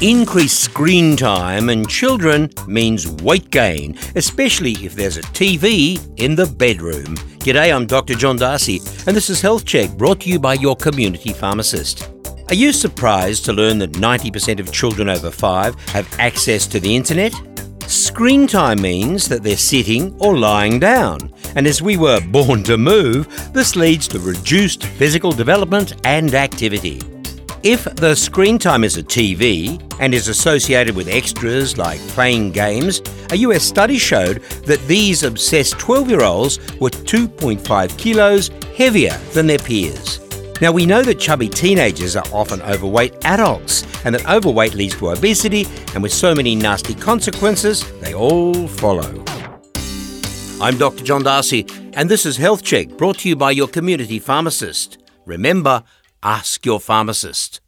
Increased screen time in children means weight gain, especially if there's a TV in the bedroom. G'day, I'm Dr. John D'Arcy, and this is Health Check brought to you by your community pharmacist. Are you surprised to learn that 90% of children over 5 have access to the internet? Screen time means that they're sitting or lying down, and as we were born to move, this leads to reduced physical development and activity. If the screen time is a TV and is associated with extras like playing games, a US study showed that these obsessed 12 year olds were 2.5 kilos heavier than their peers. Now, we know that chubby teenagers are often overweight adults, and that overweight leads to obesity, and with so many nasty consequences, they all follow. I'm Dr. John D'Arcy, and this is Health Check brought to you by your community pharmacist. Remember, Ask your pharmacist.